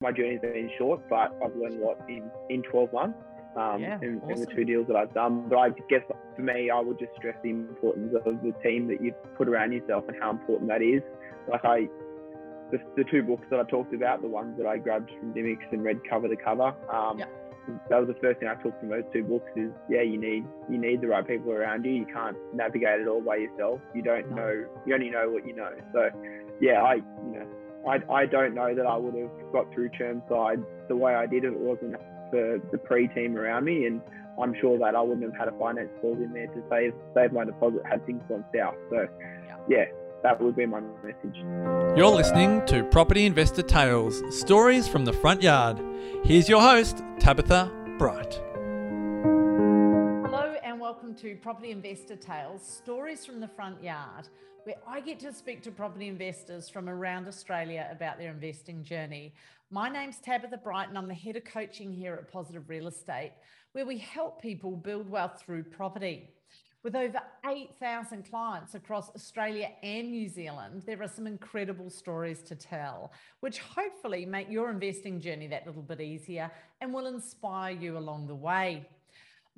my journey's been short, but I've learned a lot in, in 12 months um, Yeah, in, in the two deals that I've done. But I guess for me, I would just stress the importance of the team that you've put around yourself and how important that is. Like I, the, the two books that I talked about, the ones that I grabbed from Dymocks and read cover to cover. Um, Yeah. That was the first thing I took from those two books. Is yeah, you need you need the right people around you. You can't navigate it all by yourself. You don't No. know. You only know what you know. So yeah, I you know I, I don't know that I would have got through Chermside the way I did if it wasn't for the PRE-team around me. And I'm sure that I wouldn't have had a finance clause in there to save save my deposit had things gone south. So yeah, that would be my message. You're listening to Property Investor Tales Stories from the Front Yard. Here's your host, Tabitha Bright. Welcome to Property Investor Tales Stories from the Front Yard, where I get to speak to property investors from around Australia about their investing journey. My name's Tabitha Bright, and I'm the head of coaching here at Positive Real Estate, where we help people build wealth through property. With over 8,000 clients across Australia and New Zealand, there are some incredible stories to tell, which hopefully make your investing journey that little bit easier and will inspire you along the way.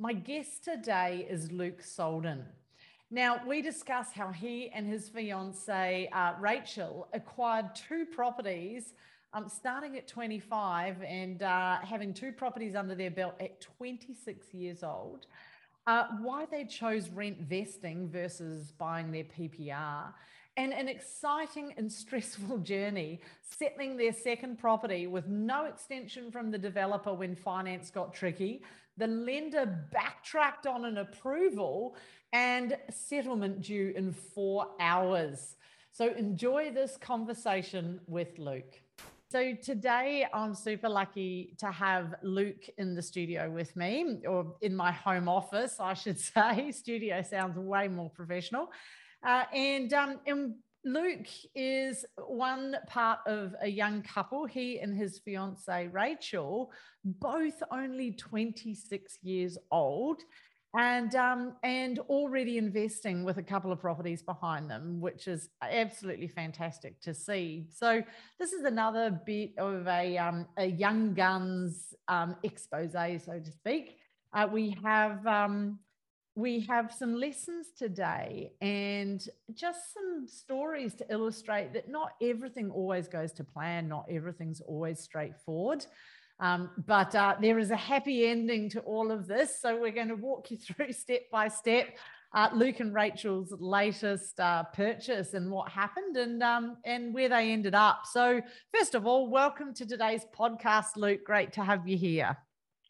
My guest today is Luke Solden. Now, we discuss how he and his fiancee, uh, Rachel, acquired two properties um, starting at 25 and uh, having two properties under their belt at 26 years old. Uh, why they chose rent vesting versus buying their PPR, and an exciting and stressful journey settling their second property with no extension from the developer when finance got tricky. The lender backtracked on an approval and settlement due in four hours. So enjoy this conversation with Luke. So today I'm super lucky to have Luke in the studio with me, or in my home office, I should say. Studio sounds way more professional. Uh, and, um, and Luke is one part of a young couple. He and his fiancee Rachel, both only 26 years old and um, and already investing with a couple of properties behind them, which is absolutely fantastic to see. So this is another bit of a um, a young guns um, expose, so to speak. Uh, we have um, we have some lessons today and just some stories to illustrate that not everything always goes to plan, not everything's always straightforward. Um, but uh, there is a happy ending to all of this. So we're going to walk you through step by step uh, Luke and Rachel's latest uh, purchase and what happened and um, and where they ended up. So first of all, welcome to today's podcast, Luke. Great to have you here.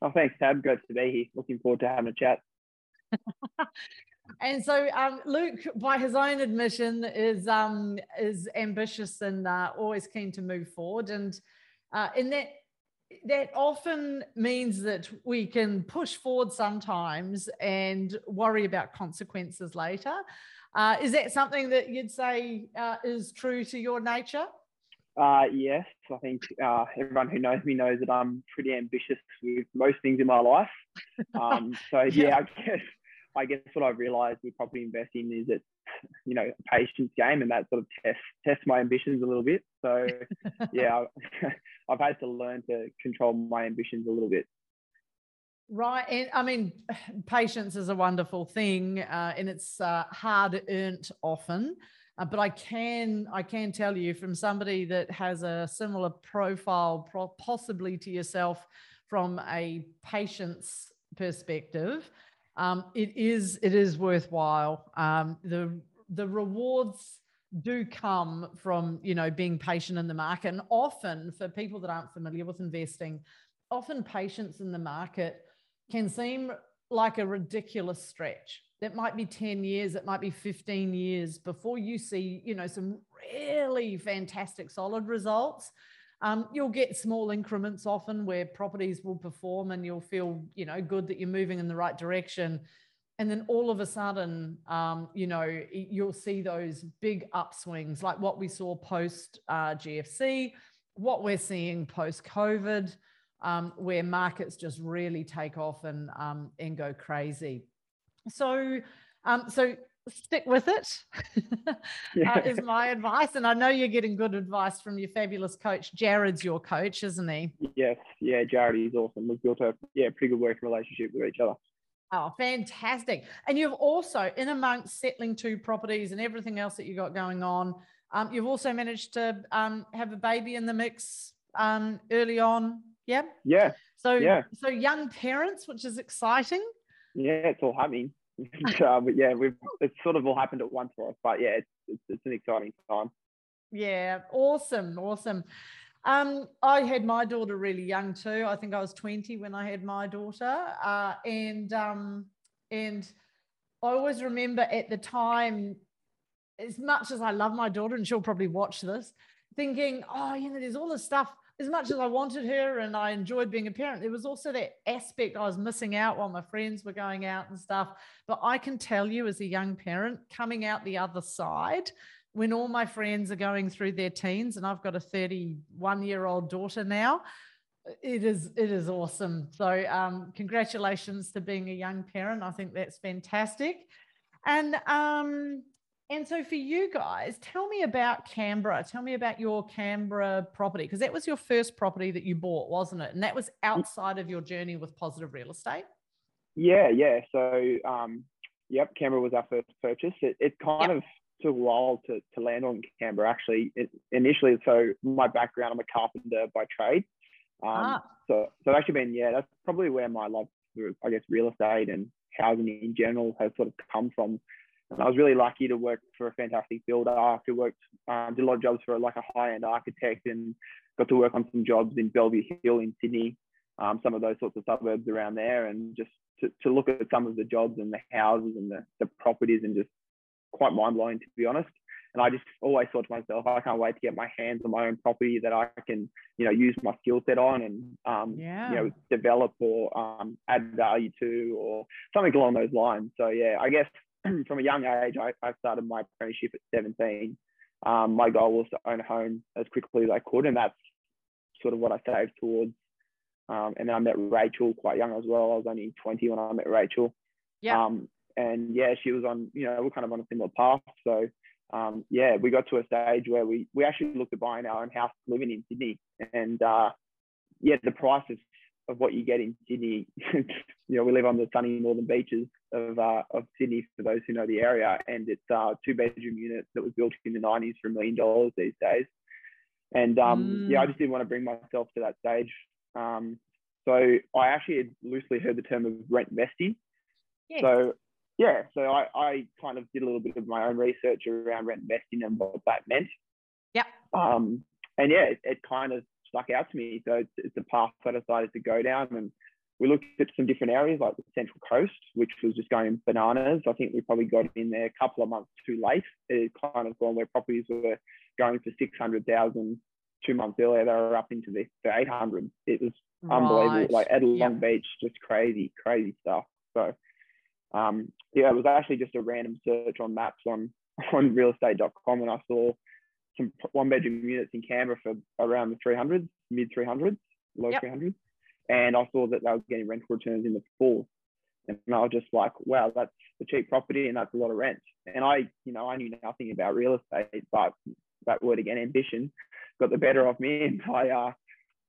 Oh, thanks, Tab. Great to be here. Looking forward to having a chat. And so um, Luke, by his own admission, is um, is ambitious and uh, always keen to move forward. And uh, in that that often means that we can push forward sometimes and worry about consequences later. Uh, is that something that you'd say uh, is true to your nature? Uh, yes, I think uh, everyone who knows me knows that I'm pretty ambitious with most things in my life. Um, so yeah, Yeah. I guess I guess what I've realised with property investing is it's you know a patience game, and that sort of tests tests my ambitions a little bit. So yeah, I've had to learn to control my ambitions a little bit. Right. And I mean, patience is a wonderful thing uh, and it's uh, hard earned often. Uh, but I can I can tell you from somebody that has a similar profile, pro- possibly to yourself, from a patience perspective, um, it is it is worthwhile. Um, the the rewards do come from you know being patient in the market, and often for people that aren't familiar with investing, often patience in the market can seem like a ridiculous stretch. That might be 10 years, it might be 15 years before you see, you know, some really fantastic solid results. Um, you'll get small increments often where properties will perform and you'll feel, you know, good that you're moving in the right direction. And then all of a sudden, um, you know, you'll see those big upswings like what we saw post uh, GFC, what we're seeing post COVID um, where markets just really take off and um, and go crazy. So, um, so stick with it. yeah. uh, is my advice. And I know you're getting good advice from your fabulous coach. Jared's your coach, isn't he? Yes, yeah, Jared is awesome. We've built a yeah pretty good working relationship with each other. Oh, fantastic! And you've also, in amongst settling two properties and everything else that you got going on, um, you've also managed to um, have a baby in the mix um, early on. Yeah. Yeah. So yeah. So young parents, which is exciting. Yeah, it's all happening. uh, but yeah, we've it's sort of all happened at once for us. But yeah, it's, it's, it's an exciting time. Yeah, awesome, awesome. Um, I had my daughter really young too. I think I was 20 when I had my daughter. Uh, and um, and I always remember at the time, as much as I love my daughter, and she'll probably watch this, thinking, oh, you know, there's all this stuff. As much as I wanted her and I enjoyed being a parent, there was also that aspect I was missing out while my friends were going out and stuff. But I can tell you, as a young parent, coming out the other side, when all my friends are going through their teens and I've got a 31 year old daughter now, it is it is awesome. So um, congratulations to being a young parent. I think that's fantastic. And um, and so for you guys, tell me about Canberra. Tell me about your Canberra property because that was your first property that you bought, wasn't it? And that was outside of your journey with positive real estate. Yeah, yeah. So um, yep, Canberra was our first purchase. It, it kind yep. of took a while to, to land on Canberra. Actually, it, initially, so my background, I'm a carpenter by trade. Um, ah. So, so I've actually been, yeah, that's probably where my love for, I guess, real estate and housing in general has sort of come from. I was really lucky to work for a fantastic builder who worked, um, did a lot of jobs for like a high-end architect and got to work on some jobs in Bellevue Hill in Sydney, um, some of those sorts of suburbs around there, and just to, to look at some of the jobs and the houses and the, the properties and just quite mind blowing to be honest. And I just always thought to myself, I can't wait to get my hands on my own property that I can, you know, use my skill set on and, um, yeah. you know, develop or um, add value to or something along those lines. So yeah, I guess from a young age, I, I started my apprenticeship at 17. Um, my goal was to own a home as quickly as I could, and that's sort of what I saved towards. Um, and then I met Rachel quite young as well. I was only 20 when I met Rachel. Yeah. Um, and yeah, she was on, you know, we're kind of on a similar path. So um, yeah, we got to a stage where we we actually looked at buying our own house living in Sydney, and uh, yeah, the price of, of what you get in Sydney, you know, we live on the sunny northern beaches of uh, of Sydney for those who know the area, and it's uh, two bedroom unit that was built in the 90s for a million dollars these days. And um, mm. yeah, I just didn't want to bring myself to that stage. Um, so I actually had loosely heard the term of rent vesting. So yeah, so I, I kind of did a little bit of my own research around rent investing and what that meant. Yeah. Um, and yeah, it, it, kind of stuck out to me. So it's, it's a path I decided to go down. And we looked at some different areas like the Central Coast, which was just going bananas. I think we probably got in there a couple of months too late. It kind of gone where properties were going for 600,000 two months earlier. They were up into the, the 800. It was right. unbelievable. Like at Long. Beach, just crazy, crazy stuff. So um, yeah, it was actually just a random search on maps on on realestate.com and I saw some one bedroom units in Canberra for around the 300s, mid 300s, low yep. 300s. And I saw that they were getting rental returns in the fours. And I was just like, wow, that's a cheap property and that's a lot of rent. And I, you know, I knew nothing about real estate, but that word again, ambition, got the better of me. And I, uh,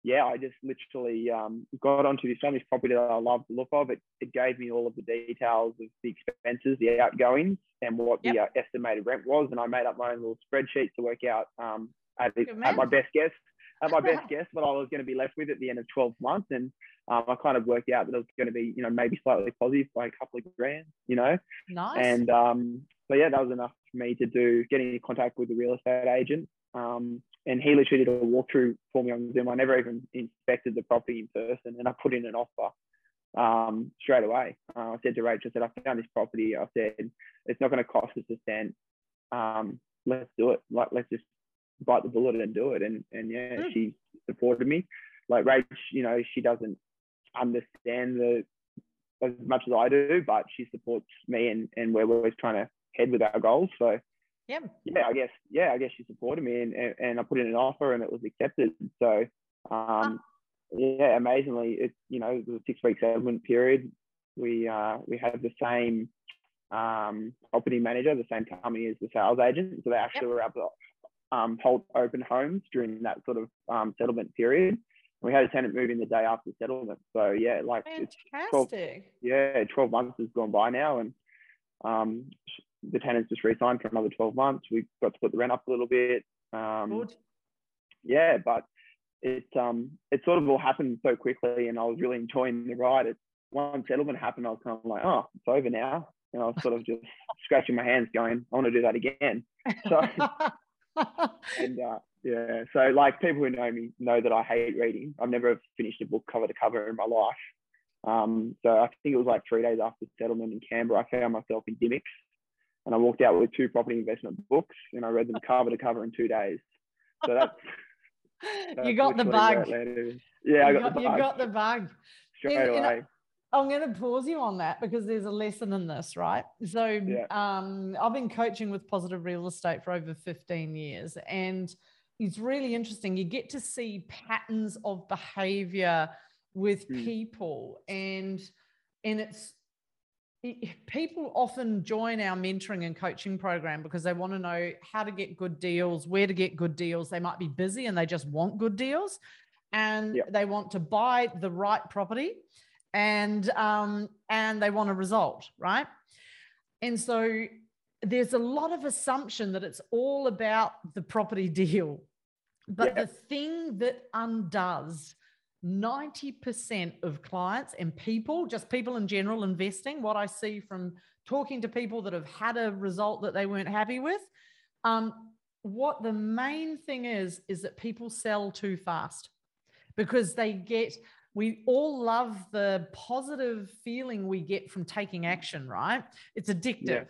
yeah, I just literally um, got onto this on this property that I love the look of. It, it gave me all of the details of the expenses, the outgoings, and what yep. the uh, estimated rent was. And I made up my own little spreadsheet to work out um, at, at my best guess, at my best guess, what I was going to be left with at the end of 12 months. And um, I kind of worked out that it was going to be, you know, maybe slightly positive by a couple of grand, you know. Nice. And um, so yeah, that was enough for me to do getting in contact with the real estate agent. Um, and he literally did a walkthrough for me on Zoom. I never even inspected the property in person, and I put in an offer um, straight away. Uh, I said to Rachel, I said, I found this property. I said, it's not going to cost us a cent. Um, let's do it. Like, let's just bite the bullet and do it. And and yeah, mm. she supported me. Like Rach, you know, she doesn't understand the as much as I do, but she supports me and and we're always trying to head with our goals. So yeah. Yeah, I guess. Yeah, I guess she supported me, and, and, and I put in an offer, and it was accepted. So, um, yeah, amazingly, it you know it was a six week settlement period. We uh, we had the same um, property manager, the same company as the sales agent. So they actually yep. were able to um, hold open homes during that sort of um, settlement period. We had a tenant move in the day after settlement. So yeah, like Fantastic. it's 12, yeah, 12 months has gone by now and um, the tenants just re-signed for another 12 months. We got to put the rent up a little bit. Um. Yeah, but it um it sort of all happened so quickly, and I was really enjoying the ride. It, one settlement happened, I was kind of like, oh, it's over now. And I was sort of just scratching my hands, going, I want to do that again. So, and uh, yeah, so like people who know me know that I hate reading. I've never finished a book cover to cover in my life. Um, so I think it was like three days after settlement in Canberra, I found myself in Dymocks and I walked out with two property investment books and I read them cover to cover in two days. So that's, that's you got the bug. Yeah, I got, got, the bug. You got the bug. Straight and, away. And I'm going to pause you on that because there's a lesson in this, right? So yeah. um, I've been coaching with positive real estate for over 15 years and it's really interesting. You get to see patterns of behavior with mm. people and and it's people often join our mentoring and coaching program because they want to know how to get good deals, where to get good deals. They might be busy and they just want good deals and yep. they want to buy the right property and um, and they want a result, right? And so there's a lot of assumption that it's all about the property deal. But yep. the thing that undoes 90% of clients and people, just people in general investing, what I see from talking to people that have had a result that they weren't happy with, um, what the main thing is, is that people sell too fast because they get, we all love the positive feeling we get from taking action, right? It's addictive. Yeah.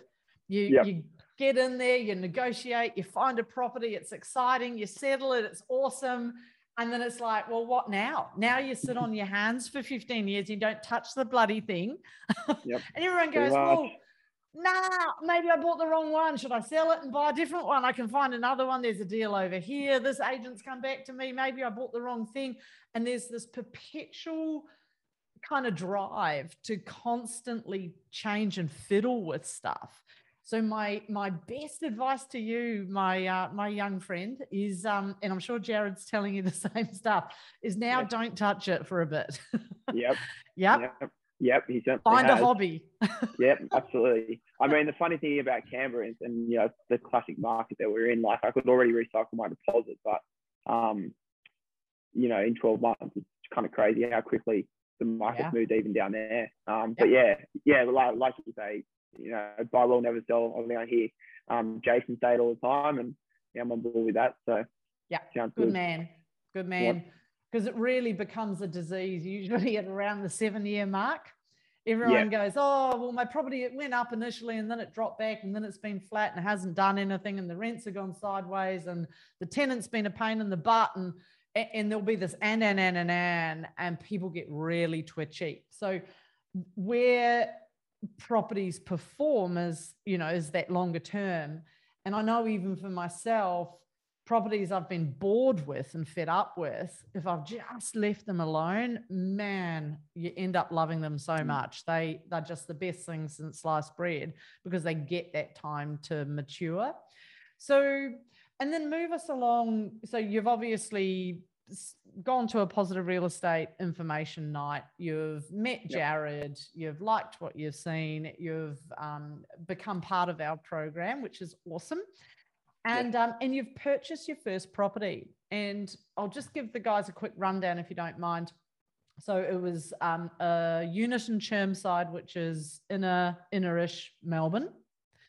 You, yeah. you get in there, you negotiate, you find a property, it's exciting, you settle it, it's awesome and then it's like, well, what now? Now you sit on your hands for 15 years, you don't touch the bloody thing. Yep. and everyone goes, well, nah, maybe I bought the wrong one. Should I sell it and buy a different one? I can find another one. There's a deal over here. This agent's come back to me. Maybe I bought the wrong thing. And there's this perpetual kind of drive to constantly change and fiddle with stuff. So my my best advice to you, my uh, my young friend, is um, and I'm sure Jared's telling you the same stuff, is now yep. don't touch it for a bit. yep. Yep. Yep. Yep. He certainly find has. a hobby. yep, absolutely. I mean, the funny thing about Canberra is, and you know, the classic market that we're in. Like, I could already recycle my deposit, but um, you know, in 12 months, it's kind of crazy how quickly the market's yeah. moved even down there. Um, but yeah, yeah, like, like you say, you know, buy well, never sell. I I here. um, Jason say it all the time, and yeah, I'm on board with that. So yeah, good, good. man, good man. Because it really becomes a disease usually at around the seven year mark. Everyone goes, oh, well, my property it went up initially and then it dropped back and then it's been flat and hasn't done anything and the rents have gone sideways and the tenant's been a pain in the butt and and there'll be this and and and and and and people get really twitchy. So where properties perform as you know as that longer term and i know even for myself properties i've been bored with and fed up with if i've just left them alone man you end up loving them so mm. much they they're just the best thing since sliced bread because they get that time to mature so and then move us along so you've obviously gone to a positive real estate information night, you've met Jared, yep. you've liked what you've seen, you've um, become part of our program, which is awesome. And yep. um, and you've purchased your first property. And I'll just give the guys a quick rundown if you don't mind. So it was um, a unit in Chermside, which is inner innerish Melbourne.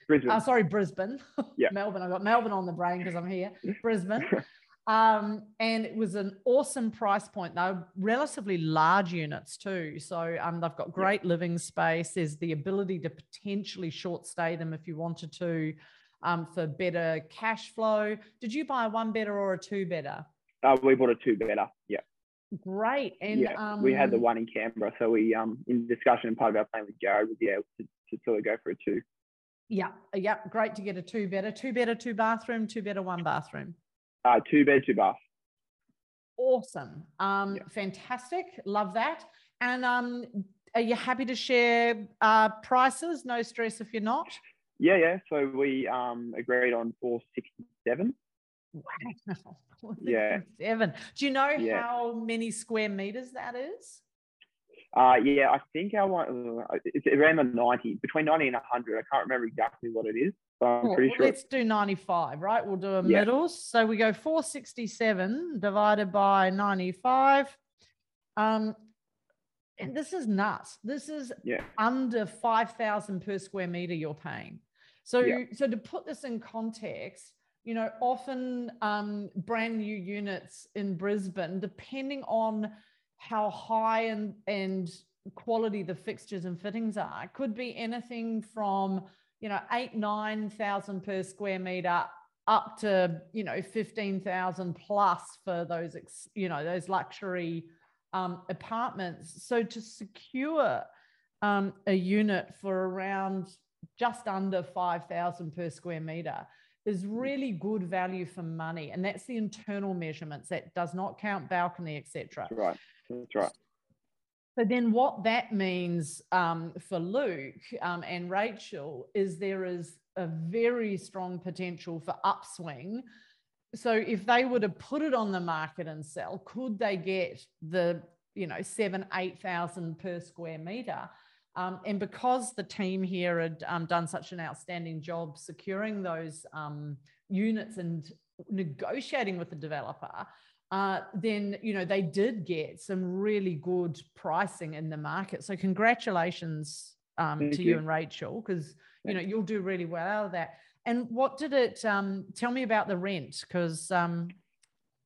Brisbane. Uh, sorry, Brisbane. Yeah. Melbourne. I got Melbourne on the brain because I'm here. Brisbane. Um, and it was an awesome price point. They're relatively large units too. So um, they've got great living space. There's the ability to potentially short stay them if you wanted to um, for better cash flow. Did you buy a one better or a two better? Uh, we bought a two better. Yeah. Great. And yeah, um, we had the one in Canberra. So we, um, in discussion and part of our plan with Jared was yeah to, to sort of go for a two. Yeah. Yeah. Great to get a two better, two better, two bathroom, two better, one bathroom. Uh, two bed, two bath. Awesome. Um, yeah. Fantastic. Love that. And um, are you happy to share uh, prices? No stress if you're not. Yeah, yeah. So we um, agreed on 467. Wow. Yeah. Seven. Do you know Yeah. how many square meters that is? Uh, yeah, I think our one, it's around the 90, between 90 and 100. I can't remember exactly what it is, but I'm Well, pretty well, sure. let's do 95, right? We'll do a Yeah. middle. So we go 467 divided by 95. Um, and this is nuts. This is Yeah. under 5,000 per square meter you're paying. So, Yeah. so to put this in context, you know, often um, brand new units in Brisbane, depending on how high and, and quality the fixtures and fittings are, could be anything from, you know, eight, 9,000 per square meter up to, you know, 15,000 plus for those, ex, you know, those luxury um, apartments. So to secure um, a unit for around just under 5,000 per square meter is really good value for money. And that's the internal measurements. That does not count balcony, etc. Right. That's right. So then what that means um, for Luke um, and Rachel is there is a very strong potential for upswing. So if they were to put it on the market and sell, could they get the, you know, seven, 8,000 per square meter? Um, and because the team here had um, done such an outstanding job securing those um, units and negotiating with the developer, uh, then you know they did get some really good pricing in the market. So congratulations um, to you. you. and Rachel, because you know you'll do really well out of that. And what did it? Um, tell me about the rent, because um,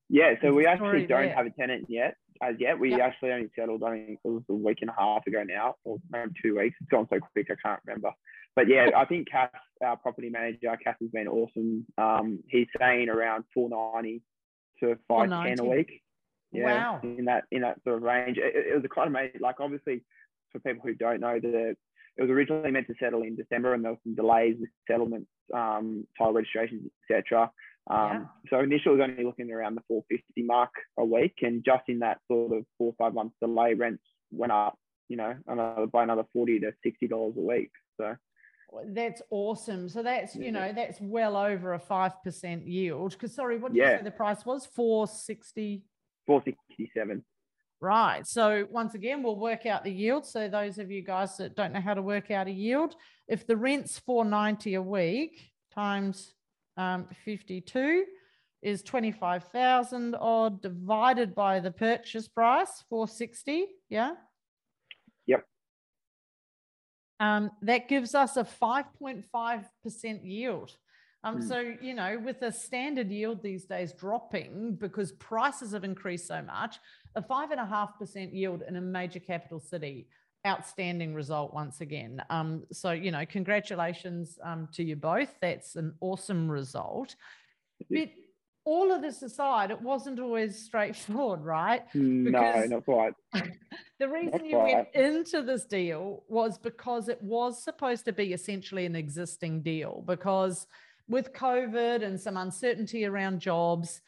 Yeah, so we actually don't there. have a tenant yet, as yet. We Yep. actually only settled, I think it was a week and a half ago now, or maybe two weeks. It's gone so quick, I can't remember. But yeah, I think Cass, our property manager, Cass has been awesome. Um, he's saying around 490 to 510 a week. Yeah, Wow. in that in that sort of range. It, it was a kind of amazing. Like obviously, for people who don't know, the it was originally meant to settle in December, and there were some delays with settlements, um, title registrations, etc. Um, So initially, was only looking around the 450 mark a week, and just in that sort of four or five months delay, rents went up, you know, another, by another 40 to 60 dollars a week. So that's awesome. So that's you know that's well over a five percent yield. Because sorry, what did you say the price was? Four sixty. 467. Right. So once again, we'll work out the yield. So those of you guys that don't know how to work out a yield, if the rent's 490 a week times um, 52 is 25,000 odd divided by the purchase price, 460. Yeah. Yep. Um, that gives us a 5.5% yield. Um, Hmm. So, you know, with the standard yield these days dropping because prices have increased so much, a five and a half percent yield in a major capital city, outstanding result once again. Um, so, you know, congratulations um, to you both. That's an awesome result. But all of this aside, it wasn't always straightforward, right? No, not quite. The reason That's you went into this deal was because it was supposed to be essentially an existing deal. Because with COVID and some uncertainty around jobs,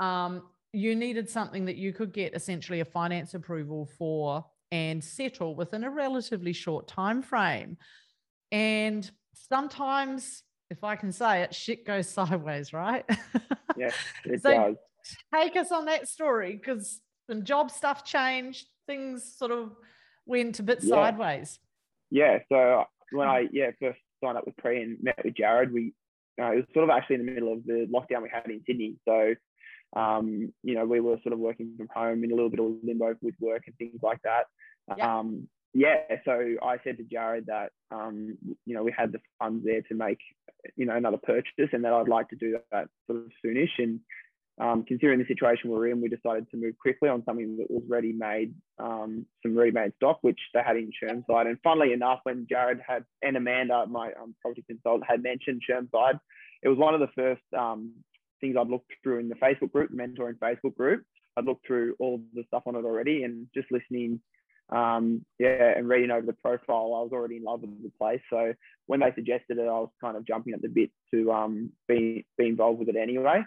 um, you needed something that you could get essentially a finance approval for and settle within a relatively short time frame. And sometimes, if I can say it, shit goes sideways, right? Yeah, it So- does. take us on that story because when job stuff changed, things sort of went a bit Yeah. sideways. Yeah, so when I yeah first signed up with PRE and met with Jared, we uh, it was sort of actually in the middle of the lockdown we had in Sydney. So um, you know we were sort of working from home in a little bit of limbo with work and things like that. Yeah. Um, yeah, so I said to Jared that um, you know we had the funds there to make you know another purchase, and that I'd like to do that sort of soonish. And um, considering the situation we're in, we decided to move quickly on something that was ready made, um, some ready made stock, which they had in Chermside. And funnily enough, when Jared had and Amanda, my um, property consultant, had mentioned Chermside, it was one of the first um, things I'd looked through in the Facebook group, the mentoring Facebook group. I'd looked through all of the stuff on it already, and just listening, um, yeah, and reading over the profile, I was already in love with the place. So when they suggested it, I was kind of jumping at the bit to um, be be involved with it anyway.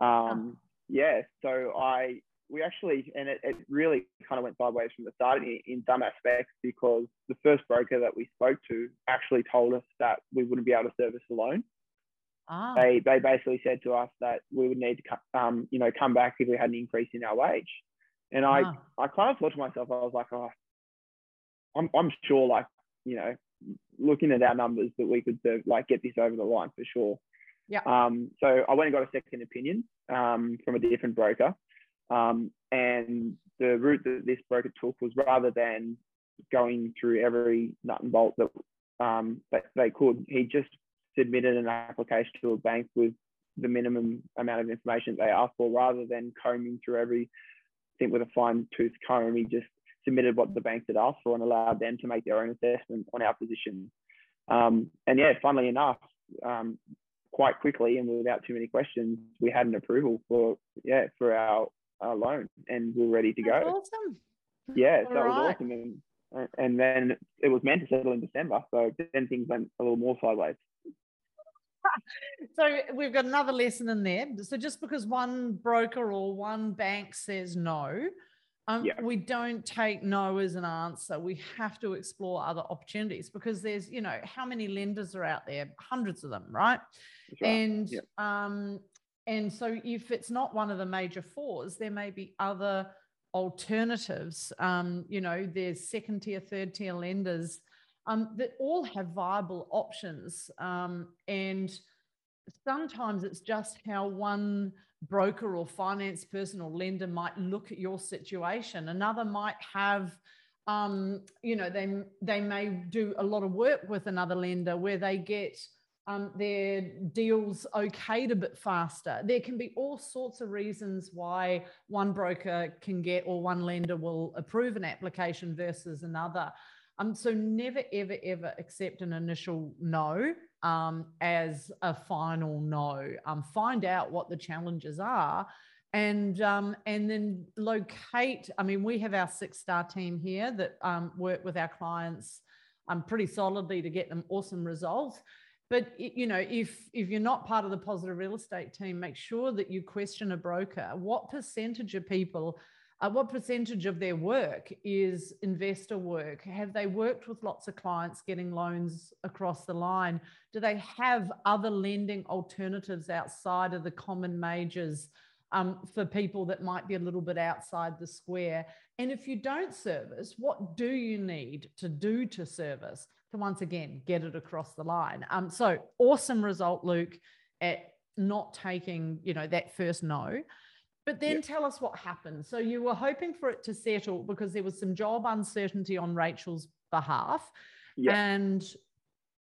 Um, yeah, so I we actually, and it, it really kind of went sideways from the start in, in some aspects because the first broker that we spoke to actually told us that we wouldn't be able to service the loan. Ah. They, they basically said to us that we would need to um, you know come back if we had an increase in our wage, and I ah. I kind of thought to myself I was like oh I'm I'm sure like you know looking at our numbers that we could serve, like get this over the line for sure. Yeah. Um, so I went and got a second opinion um, from a different broker, um, and the route that this broker took was rather than going through every nut and bolt that um, that they could, he just submitted an application to a bank with the minimum amount of information they asked for, rather than combing through every thing with a fine tooth comb. He just submitted what the banks had asked for and allowed them to make their own assessment on our position. Um, and yeah, funnily enough, um, quite quickly and without too many questions, we had an approval for yeah for our, our loan, and we are ready to That's go. Awesome. Yeah, All so right. was awesome, and and then it was meant to settle in December, so then things went a little more sideways. So we've got another lesson in there. So just because one broker or one bank says no, um, yeah. we don't take no as an answer. We have to explore other opportunities because there's, you know, how many lenders are out there? Hundreds of them, right? right. And yeah. um, and so if it's not one of the major fours, there may be other alternatives. Um, you know, there's second tier, third tier lenders um, that all have viable options. Um, and sometimes it's just how one broker or finance person or lender might look at your situation. Another might have, um, you know, they they may do a lot of work with another lender where they get um, their deals okayed a bit faster. There can be all sorts of reasons why one broker can get or one lender will approve an application versus another. Um, so never, ever, ever accept an initial no um, as a final no. Um, find out what the challenges are and um, and then locate. I mean, we have our six star team here that um, work with our clients um, pretty solidly to get them awesome results. But you know, if if you're not part of the positive real estate team, make sure that you question a broker. What percentage of people uh, what percentage of their work is investor work? Have they worked with lots of clients getting loans across the line? Do they have other lending alternatives outside of the common majors um, for people that might be a little bit outside the square? And if you don't service, what do you need to do to service to once again get it across the line? Um, so awesome result, Luke, at not taking you know that first no. But then tell us what happened. So you were hoping for it to settle because there was some job uncertainty on Rachel's behalf. And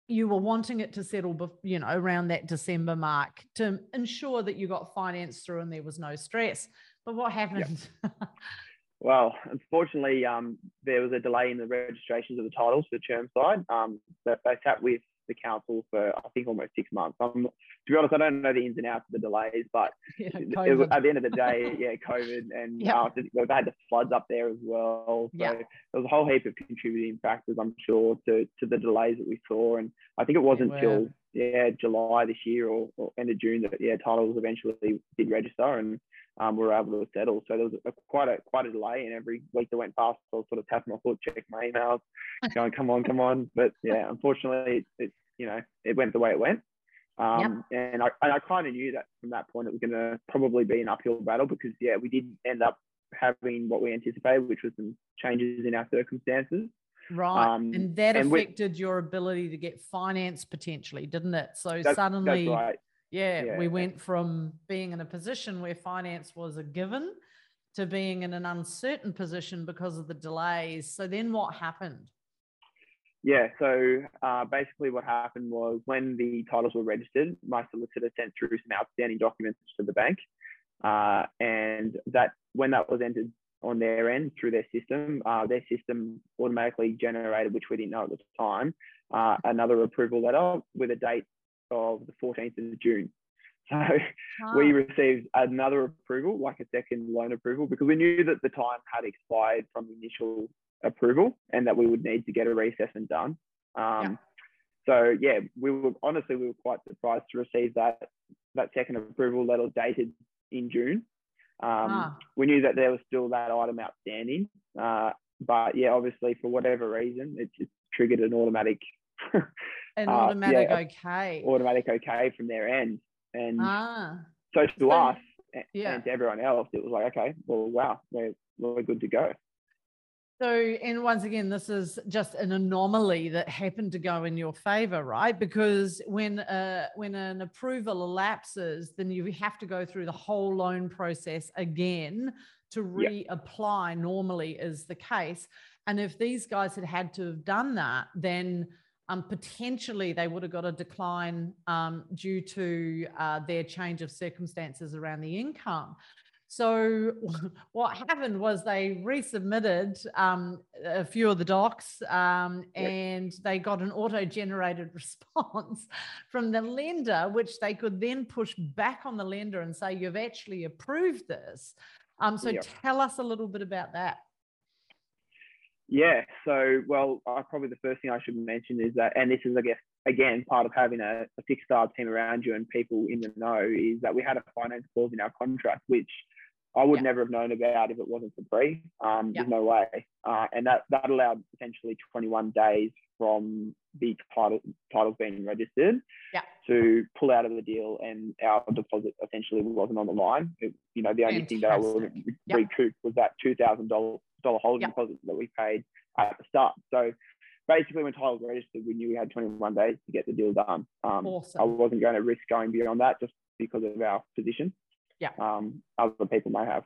you were wanting it to settle, you know, around that December mark to ensure that you got finance through and there was no stress. But what happened? well, unfortunately, um, there was a delay in the registrations of the titles for Chermside. Um, they, they sat with the council for I think almost six months. I'm, to be honest, I don't know the ins and outs of the delays, but yeah, at the end of the day, yeah, COVID and yeah. uh, they had the floods up there as well. So yeah. there was a whole heap of contributing factors, I'm sure, to to the delays that we saw. And I think it wasn't until yeah July this year or, or, end of June that yeah titles eventually did register and um, we were able to settle. So there was a, quite a quite a delay, and every week that went past, I was sort of tapping my foot, checking my emails, going, "Come on, come on!" But yeah, unfortunately, it, it you know it went the way it went. Um, yep. And I, I kind of knew that from that point it was going to probably be an uphill battle because yeah, we did end up having what we anticipated, which was some changes in our circumstances. Right. Um, and that and affected we, your ability to get finance potentially, didn't it? So that's, suddenly, that's right. yeah, yeah, we went from being in a position where finance was a given to being in an uncertain position because of the delays. So then what happened? Yeah, so uh, basically what happened was when the titles were registered, my solicitor sent through some outstanding documents to the bank. Uh, and that when that was entered on their end through their system. Uh, their system automatically generated, which we didn't know at the time, uh, another approval letter with a date of the 14th of June. So oh. we received another approval, like a second loan approval, because we knew that the time had expired from the initial approval and that we would need to get a reassessment done. Um, yeah. So yeah, we were honestly we were quite surprised to receive that that second approval letter dated in June. Um, Ah. We knew that there was still that item outstanding, uh, but yeah, obviously for whatever reason, it just triggered an automatic An Uh, automatic yeah, okay. automatic okay from their end. And ah, so to so- us yeah. and to everyone else, it was like, okay, well, wow, we're, we're good to go. So, and once again, this is just an anomaly that happened to go in your favor, right? Because when uh, when an approval elapses, then you have to go through the whole loan process again to reapply. Normally, is the case, and if these guys had had to have done that, then um, potentially they would have got a decline um, due to uh, their change of circumstances around the income. So what happened was they resubmitted um, a few of the docs um, and they got an auto-generated response from the lender, which they could then push back on the lender and say, you've actually approved this. Um, so Yep. tell us a little bit about that. Yeah. So, well, uh, probably the first thing I should mention is that, and this is, I guess, again, part of having a, a six star team around you and people in the know, is that we had a finance clause in our contract, which I would Yeah. never have known about if it wasn't for PRE. Um, Yeah. There's no way. Uh, and that, that allowed essentially 21 days from the title titles being registered Yeah. to pull out of the deal, and our deposit essentially wasn't on the line. It, you know, the only thing that I wasn't recouped was that two thousand dollar dollar holding Yeah. deposit that we paid at the start. So basically, when titles registered, we knew we had 21 days to get the deal done. Um, I wasn't going to risk going beyond that just because of our position. Yeah. Um, other people may have.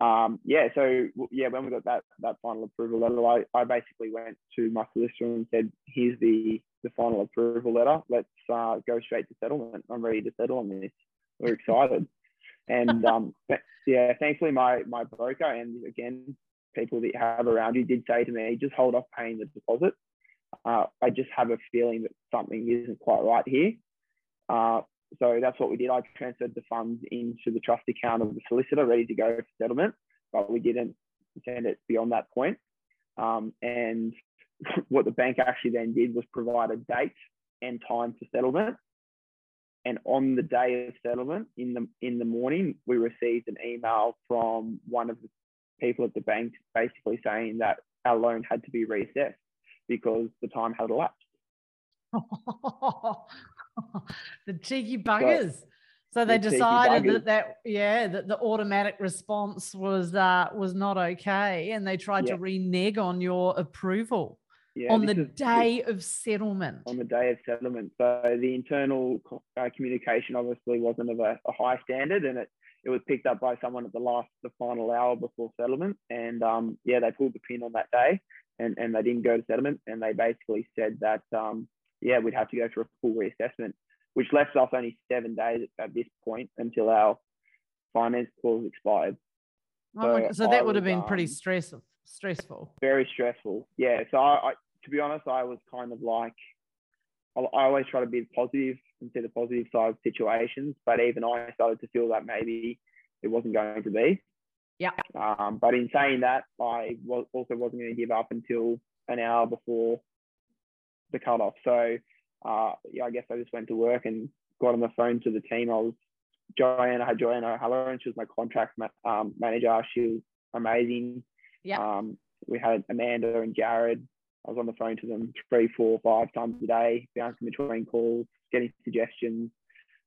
Um, yeah. So yeah, when we got that that final approval letter, I, I basically went to my solicitor and said, "Here's the the final approval letter. Let's uh, go straight to settlement. I'm ready to settle on this. We're excited." and um, yeah, thankfully my my broker and again people that you have around you did say to me, just hold off paying the deposit. Uh, I just have a feeling that something isn't quite right here. Uh, so that's what we did. I transferred the funds into the trust account of the solicitor, ready to go for settlement, but we didn't send it beyond that point. Um, and what the bank actually then did was provide a date and time for settlement. And on the day of settlement, in the in the morning, we received an email from one of the people at the bank, basically saying that our loan had to be reassessed because the time had elapsed. the cheeky buggers. So they The decided that that yeah that the automatic response was uh, was not okay, and they tried Yeah. to renege on your approval Yeah, on the day of settlement. on the day of settlement. So the internal uh, communication obviously wasn't of a, a high standard, and it it was picked up by someone at the last, the final hour before settlement, and um, yeah, they pulled the pin on that day, and and they didn't go to settlement, and they basically said that um, yeah, we'd have to go through a full reassessment, which left us only seven days at this point until our finance clause expired. Oh so so that I would have been pretty um, stressful. Stressful. very stressful. Yeah. So I, I, to be honest, I was kind of like, I, I always try to be positive and see the positive side of situations, but even I started to feel that maybe it wasn't going to be. Yeah. Um, but in saying that, I was also wasn't going to give up until an hour before the cutoff. So uh, yeah, I guess I just went to work and got on the phone to the team. I was Joanna, I had Joanna O'Halloran, she was my contract ma- um, manager. She was amazing. Yeah. Um, we had Amanda and Jared. I was on the phone to them three, four, five times a day, bouncing between calls, getting suggestions.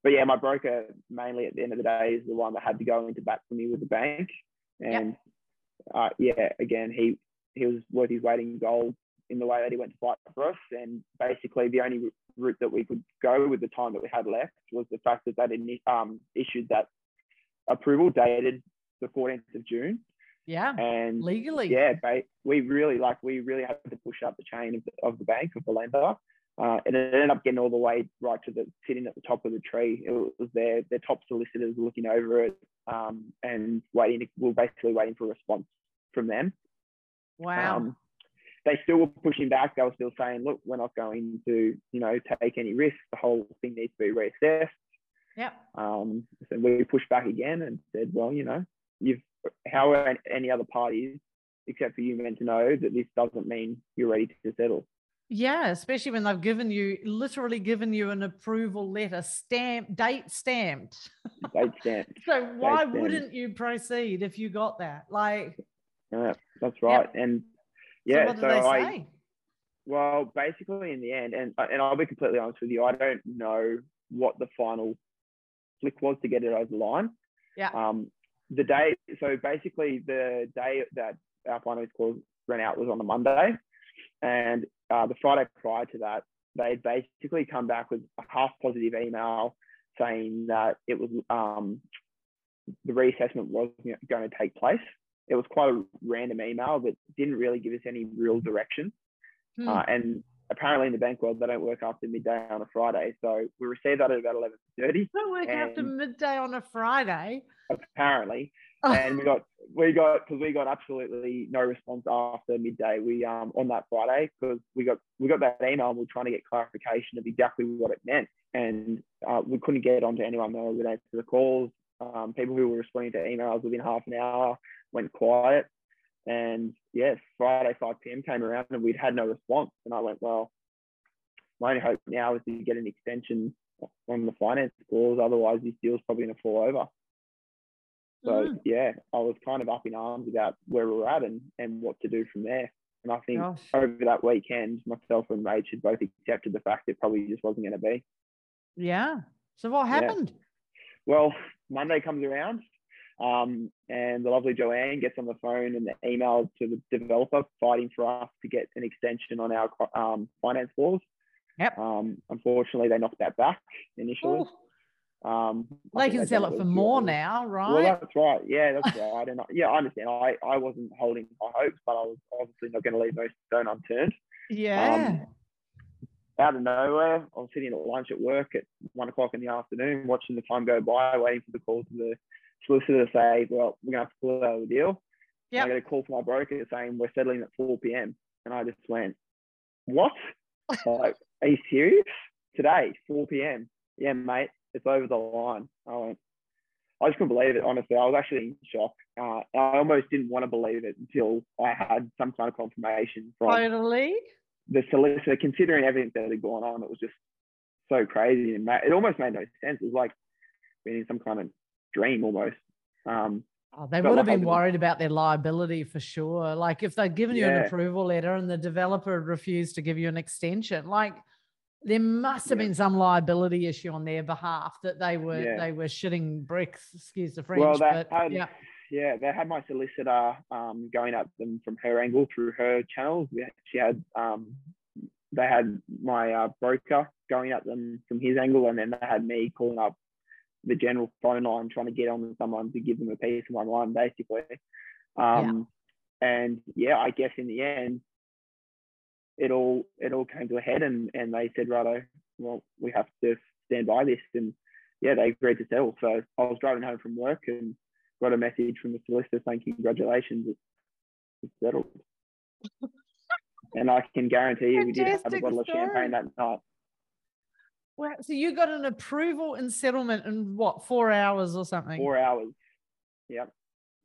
But yeah, my broker mainly at the end of the day is the one that had to go into bat for me with the bank. And uh, yeah, again, he he was worth his weight in gold in the way that he went to fight for us. And basically, the only route that we could go with the time that we had left was the fact that they um, issued that approval dated the 14th of June. Yeah. And Legally. yeah, we really like we really had to push up the chain of the, of the bank of the lender, uh, and it ended up getting all the way right to the sitting at the top of the tree. It was their their top solicitors looking over it um, and waiting. We were basically waiting for a response from them. Wow. Um, they still were pushing back. They were still saying, "Look, we're not going to, you know, take any risks. The whole thing needs to be reassessed." Yeah. Um, so we pushed back again and said, well, you know, you've how are any other parties except for you meant to know that this doesn't mean you're ready to settle. Yeah, especially when they've given you literally given you an approval letter, stamp date stamped. Date stamped. so why stamped. wouldn't you proceed if you got that? Like, Yeah, that's right. And so yeah, so, they I say? well, basically in the end, and and I'll be completely honest with you, I don't know what the final flick was to get it over the line. Yeah. Um, the day, so basically the day that our finance clause ran out was on a Monday, and uh, the Friday prior to that, they basically come back with a half positive email saying that it was um, the reassessment wasn't going to take place. It was quite a random email that didn't really give us any real direction. Hmm. Uh, and apparently in the bank world, they don't work after midday on a Friday. So we received that at about 11.30, Don't work after midday on a Friday. apparently. Oh. And we got, we got, because we got absolutely no response after midday. We, um, on that Friday, because we got, we got that email and we are trying to get clarification of exactly what it meant. And uh, we couldn't get onto anyone that would answer the calls. Um, people who were responding to emails within half an hour went quiet. And yes, Friday 5 p.m. came around and we'd had no response. And I went, well, my only hope now is to get an extension on the finance clause. Otherwise, this deal's probably going to fall over. So Mm. yeah, I was kind of up in arms about where we we're at and, and what to do from there. And I think Gosh. over that weekend, myself and Rach had both accepted the fact it probably just wasn't going to be. Yeah. So what Yeah. happened? Well, Monday comes around, um, and the lovely Joanne gets on the phone and emails to the developer fighting for us to get an extension on our um, finance clause. Yep. Um, unfortunately, they knocked that back initially. Um, they can sell it for more now, right? Well, that's right. Yeah, that's right. And I, yeah, I understand. I, I wasn't holding my hopes, but I was obviously not going to leave no stone unturned. yeah. Um, out of nowhere, I was sitting at lunch at work at one o'clock in the afternoon, watching the time go by, waiting for the call to the solicitor to say, "Well, we're going to have to pull out of the deal." Yep. I got a call from my broker saying we're settling at 4 p.m. And I just went, "What? like, are you serious? Today, 4 p.m. Yeah, mate, it's over the line." I went. I just couldn't believe it. Honestly, I was actually in shock. Uh, I almost didn't want to believe it until I had some kind of confirmation from totally. the solicitor, considering everything that had gone on, it was just so crazy and it almost made no sense. It was like being in some kind of dream almost. Um, Oh, they would have been worried about their liability for sure. Like if they'd given you an approval letter and the developer refused to give you an extension, like there must have Yeah. been some liability issue on their behalf that they were Yeah. they were shitting bricks, excuse the French. well, they but had, yeah, yeah, they had my solicitor um, going at them from her angle through her channels. She had, um, they had my uh, broker going at them from his angle, and then they had me calling up the general phone line trying to get on to someone to give them a piece of my mind, basically. Um, And yeah, I guess in the end, it all it all came to a head, and and they said, righto, well, we have to stand by this, and yeah, they agreed to settle. So I was driving home from work and got a message from the solicitor saying congratulations, it's, it's settled. and I can guarantee you, we did have a bottle of champagne that night. Wow. So you got an approval and settlement in what four hours or something? Four hours. Yep.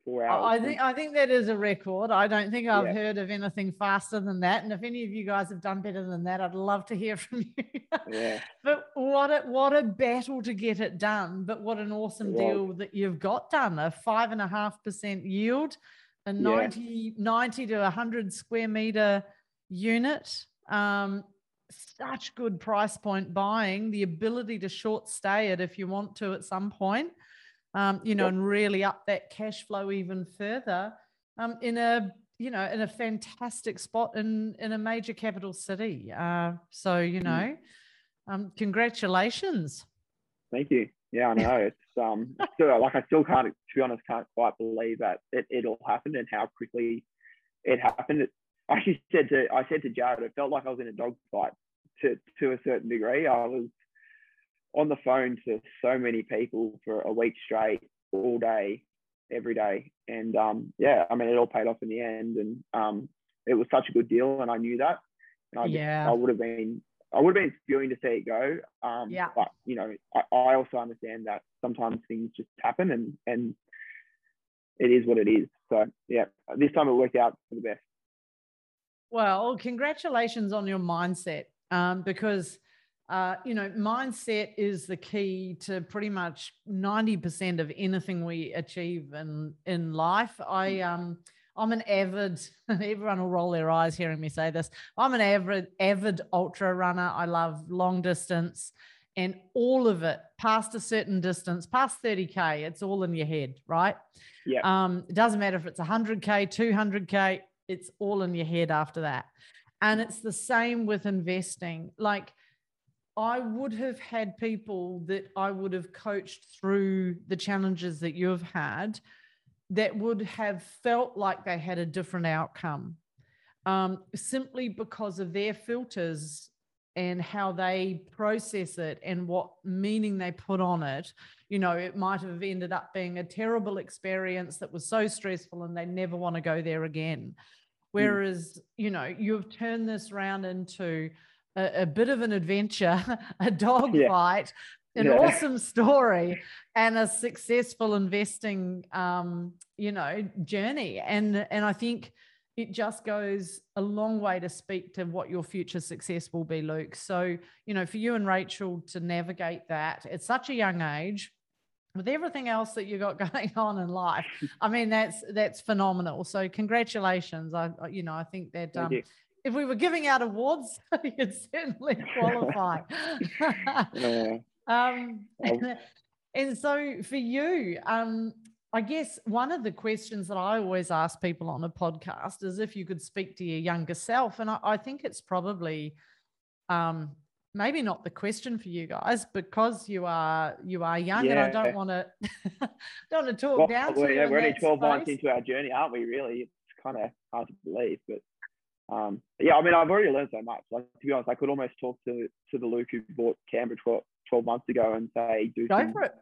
Four hours. I think I think that is a record. I don't think I've Yeah. heard of anything faster than that. And if any of you guys have done better than that, I'd love to hear from you. Yeah. but what a what a battle to get it done. But what an awesome deal that you've got done. A five and a half percent yield, a Yeah. 90, 90 to 100 square meter unit. Um, such good price point buying, the ability to short stay it if you want to at some point, um, you know, Yep. and really up that cash flow even further um, in a you know in a fantastic spot in in a major capital city. Uh, so you Mm. know, um, congratulations. Thank you. Yeah, I know. It's um still like I still can't to be honest, can't quite believe that it, it all happened and how quickly it happened. It, I actually said to I said to Jared, it felt like I was in a dogfight to to a certain degree. I was on the phone to so many people for a week straight, all day, every day. And um yeah, I mean it all paid off in the end and um it was such a good deal and I knew that. And I Yeah. I would have been I would have been spewing to see it go. Um, Yeah. But you know, I, I also understand that sometimes things just happen, and and it is what it is. So yeah, this time it worked out for the best. Well, congratulations on your mindset um, because, uh, you know, mindset is the key to pretty much 90% of anything we achieve in, in life. I, mm. um, I'm an avid, everyone will roll their eyes hearing me say this. I'm an avid, avid ultra runner. I love long distance and all of it past a certain distance, past 30K, it's all in your head, right? Yeah. Um, it doesn't matter if it's 100K, 200K, it's all in your head after that. And it's the same with investing. Like, I would have had people that I would have coached through the challenges that you've had that would have felt like they had a different outcome um, simply because of their filters and how they process it and what meaning they put on it. You know, it might have ended up being a terrible experience that was so stressful and they never want to go there again. Hmm. Whereas, mm. you know, you've turned this round into a, a bit of an adventure, a dog yeah. fight, an yeah. awesome story, and a successful investing, um, you know, journey. And and I think it just goes a long way to speak to what your future success will be, Luke. So, you know, for you and Rachel to navigate that at such a young age, with everything else that you got going on in life. I mean, that's that's phenomenal. So congratulations. I you know I think that um, if we were giving out awards, you'd certainly qualify. um, and so for you, um, I guess one of the questions that I always ask people on a podcast is if you could speak to your younger self, and I, I think it's probably um, maybe not the question for you guys because you are you are young yeah. and I don't want to don't want to talk well, down to yeah, we're only 12 space. months into our journey aren't we really it's kind of hard to believe but um, yeah I mean I've already learned so much like to be honest I could almost talk to to the Luke who bought Canberra 12, 12 months ago and say do go for it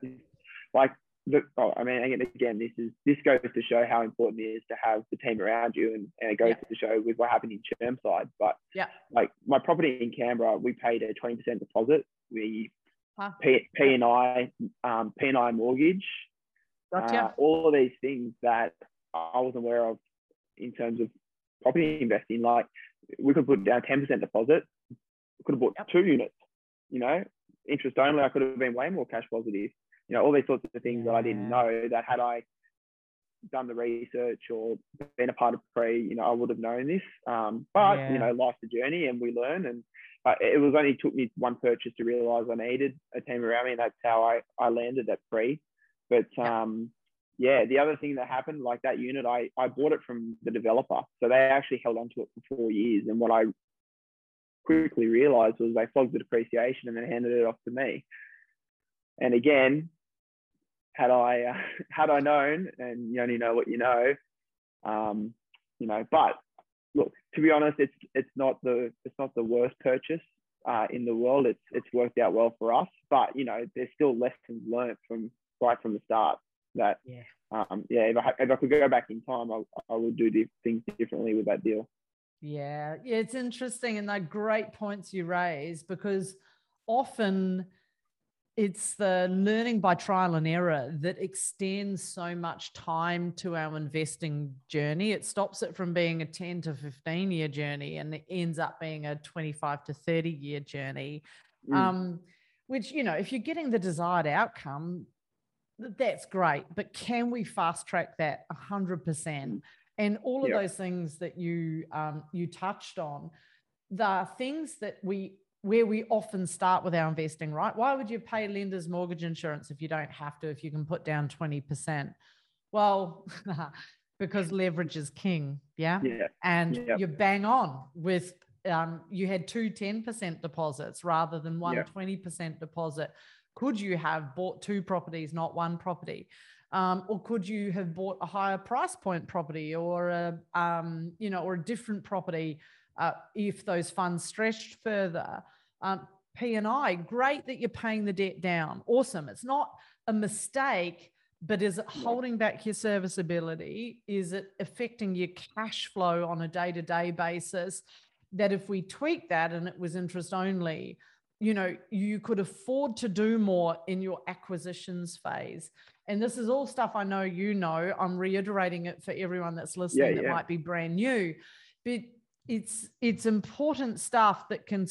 like the, oh, I mean, again, this is this goes to show how important it is to have the team around you, and, and it goes yeah. to show with what happened in Chermside. But yeah, like my property in Canberra, we paid a twenty percent deposit. We huh. P, P and I um, P and I mortgage, gotcha. Uh, all of these things that I wasn't aware of in terms of property investing. Like we could put down ten percent deposit, we could have bought yep. two units. You know, interest only. I could have been way more cash positive you know, all these sorts of things that I didn't know that had I done the research or been a part of PRE, you know, I would have known this. Um, but yeah. you know, life's a journey and we learn. And uh, it was only took me one purchase to realize I needed a team around me, and that's how I I landed at PRE. But um, yeah, the other thing that happened, like that unit, I I bought it from the developer, so they actually held on to it for four years. And what I quickly realized was they flogged the depreciation and then handed it off to me. And again, had I uh, had I known, and you only know what you know, um, you know. But look, to be honest, it's it's not the it's not the worst purchase uh, in the world. It's it's worked out well for us, but you know, there's still lessons learned from right from the start. That yeah, um, yeah. If I if I could go back in time, I I would do things differently with that deal. Yeah, yeah, it's interesting, and they're great points you raise because often it's the learning by trial and error that extends so much time to our investing journey. It stops it from being a 10 to 15 year journey and it ends up being a 25 to 30 year journey. Mm. Um, which, you know, if you're getting the desired outcome, that's great. But can we fast track that 100%? Mm. And all of those things that you um, you touched on, the things that we where we often start with our investing, right? Why would you pay lender's mortgage insurance if you don't have to, if you can put down 20%? Well, because leverage is king. Yeah. yeah. And yep. you're bang on with, um, you had two 10% deposits rather than one yep. 20% deposit. Could you have bought two properties, not one property? Um, or could you have bought a higher price point property or a, um, you know, or a different property uh, if those funds stretched further? Um, P&I, great that you're paying the debt down. Awesome. It's not a mistake, but is it holding back your serviceability? Is it affecting your cash flow on a day to day basis? That if we tweak that and it was interest only, you know, you could afford to do more in your acquisitions phase. And this is all stuff I know you know. I'm reiterating it for everyone that's listening yeah, that might be brand new. But it's it's important stuff that can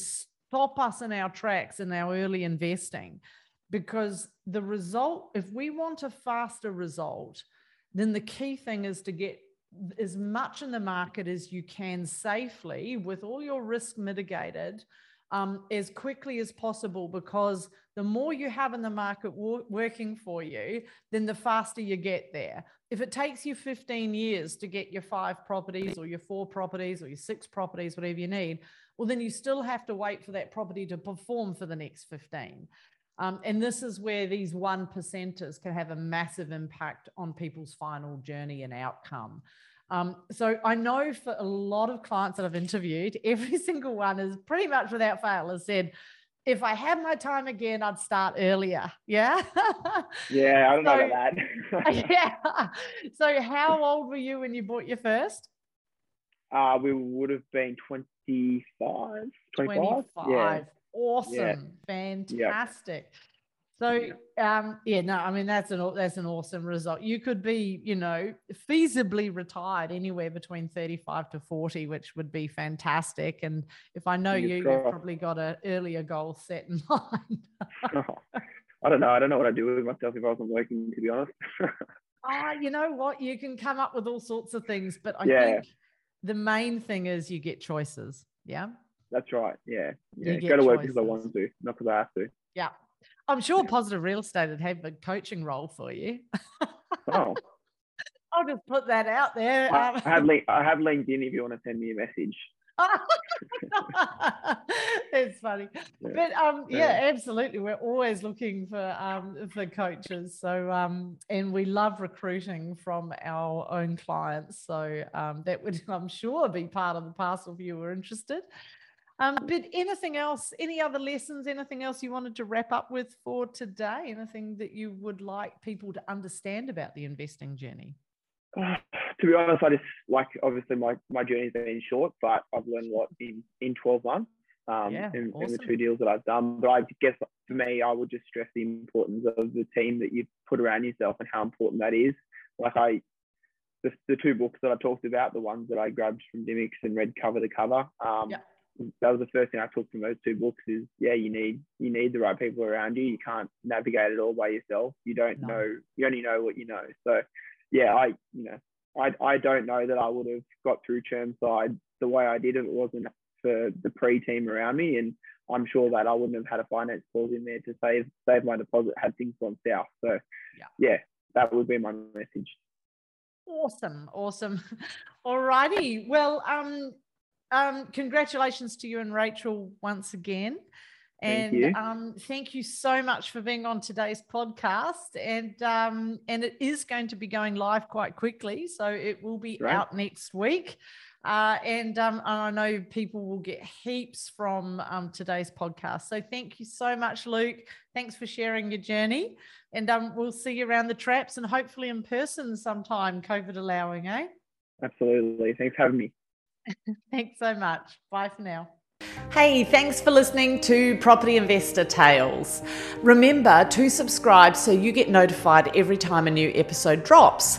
stop us in our tracks in our early investing because the result if we want a faster result then the key thing is to get as much in the market as you can safely with all your risk mitigated um, as quickly as possible because the more you have in the market working for you, then the faster you get there. If it takes you 15 years to get your five properties or your four properties or your six properties, whatever you need, well, then you still have to wait for that property to perform for the next 15. Um, and this is where these one percenters can have a massive impact on people's final journey and outcome. Um, so I know for a lot of clients that I've interviewed, every single one is pretty much without fail has said, if I had my time again, I'd start earlier. Yeah. yeah, I don't so, know about that. yeah. So how old were you when you bought your first? Uh, we would have been 25. 25. 25. Yeah. Awesome. Yeah. Fantastic. So um, yeah, no, I mean that's an that's an awesome result. You could be, you know, feasibly retired anywhere between 35 to 40, which would be fantastic. And if I know you, you've probably got an earlier goal set in mind. I don't know. I don't know what I'd do with myself if I wasn't working, to be honest. Ah, you know what? You can come up with all sorts of things, but I yeah. think the main thing is you get choices. Yeah. That's right. Yeah. Yeah. Go to work choices. because I want to, not because I have to. Yeah. I'm sure positive real estate would have a coaching role for you. oh. I'll just put that out there. I, um, I, have I have LinkedIn if you want to send me a message. it's funny, yeah. but um, yeah. yeah. absolutely. We're always looking for um, for coaches. So um, and we love recruiting from our own clients. So um, that would, I'm sure, be part of the parcel if you were interested. Um, but anything else, any other lessons, anything else you wanted to wrap up with for today? Anything that you would like people to understand about the investing journey? To be honest, I just like obviously my, my journey's been short, but I've learned a lot in, in 12 months um, yeah, in, awesome. in, the two deals that I've done. But I guess for me, I would just stress the importance of the team that you put around yourself and how important that is. Like I, the, the two books that I talked about, the ones that I grabbed from Dymocks and read cover to cover. Um, yeah that was the first thing I took from those two books is yeah you need you need the right people around you you can't navigate it all by yourself you don't no. know you only know what you know so yeah I you know I, I don't know that I would have got through Chermside the way I did if it wasn't for the PRE team around me and I'm sure that I wouldn't have had a finance clause in there to save save my deposit had things gone south. So yeah, yeah that would be my message. Awesome awesome. All righty. Well um um, congratulations to you and Rachel once again. And thank you. Um, thank you so much for being on today's podcast. And um, and it is going to be going live quite quickly, so it will be right. out next week. Uh, and, um, and I know people will get heaps from um, today's podcast. So thank you so much, Luke. Thanks for sharing your journey. And um, we'll see you around the traps and hopefully in person sometime, COVID allowing, eh? Absolutely. Thanks for having me. Thanks so much. Bye for now. Hey, thanks for listening to Property Investor Tales. Remember to subscribe so you get notified every time a new episode drops.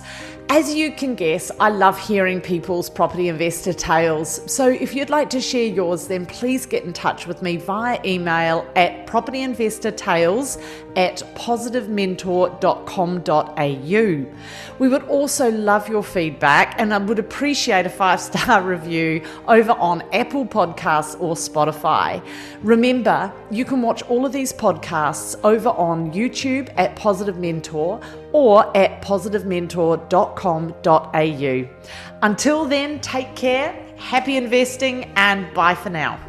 As you can guess, I love hearing people's property investor tales. So if you'd like to share yours, then please get in touch with me via email at propertyinvestortales at positivementor.com.au. We would also love your feedback and I would appreciate a five star review over on Apple Podcasts or Spotify. Remember, you can watch all of these podcasts over on YouTube at Positive Mentor or at positivementor.com.au. Until then, take care, happy investing, and bye for now.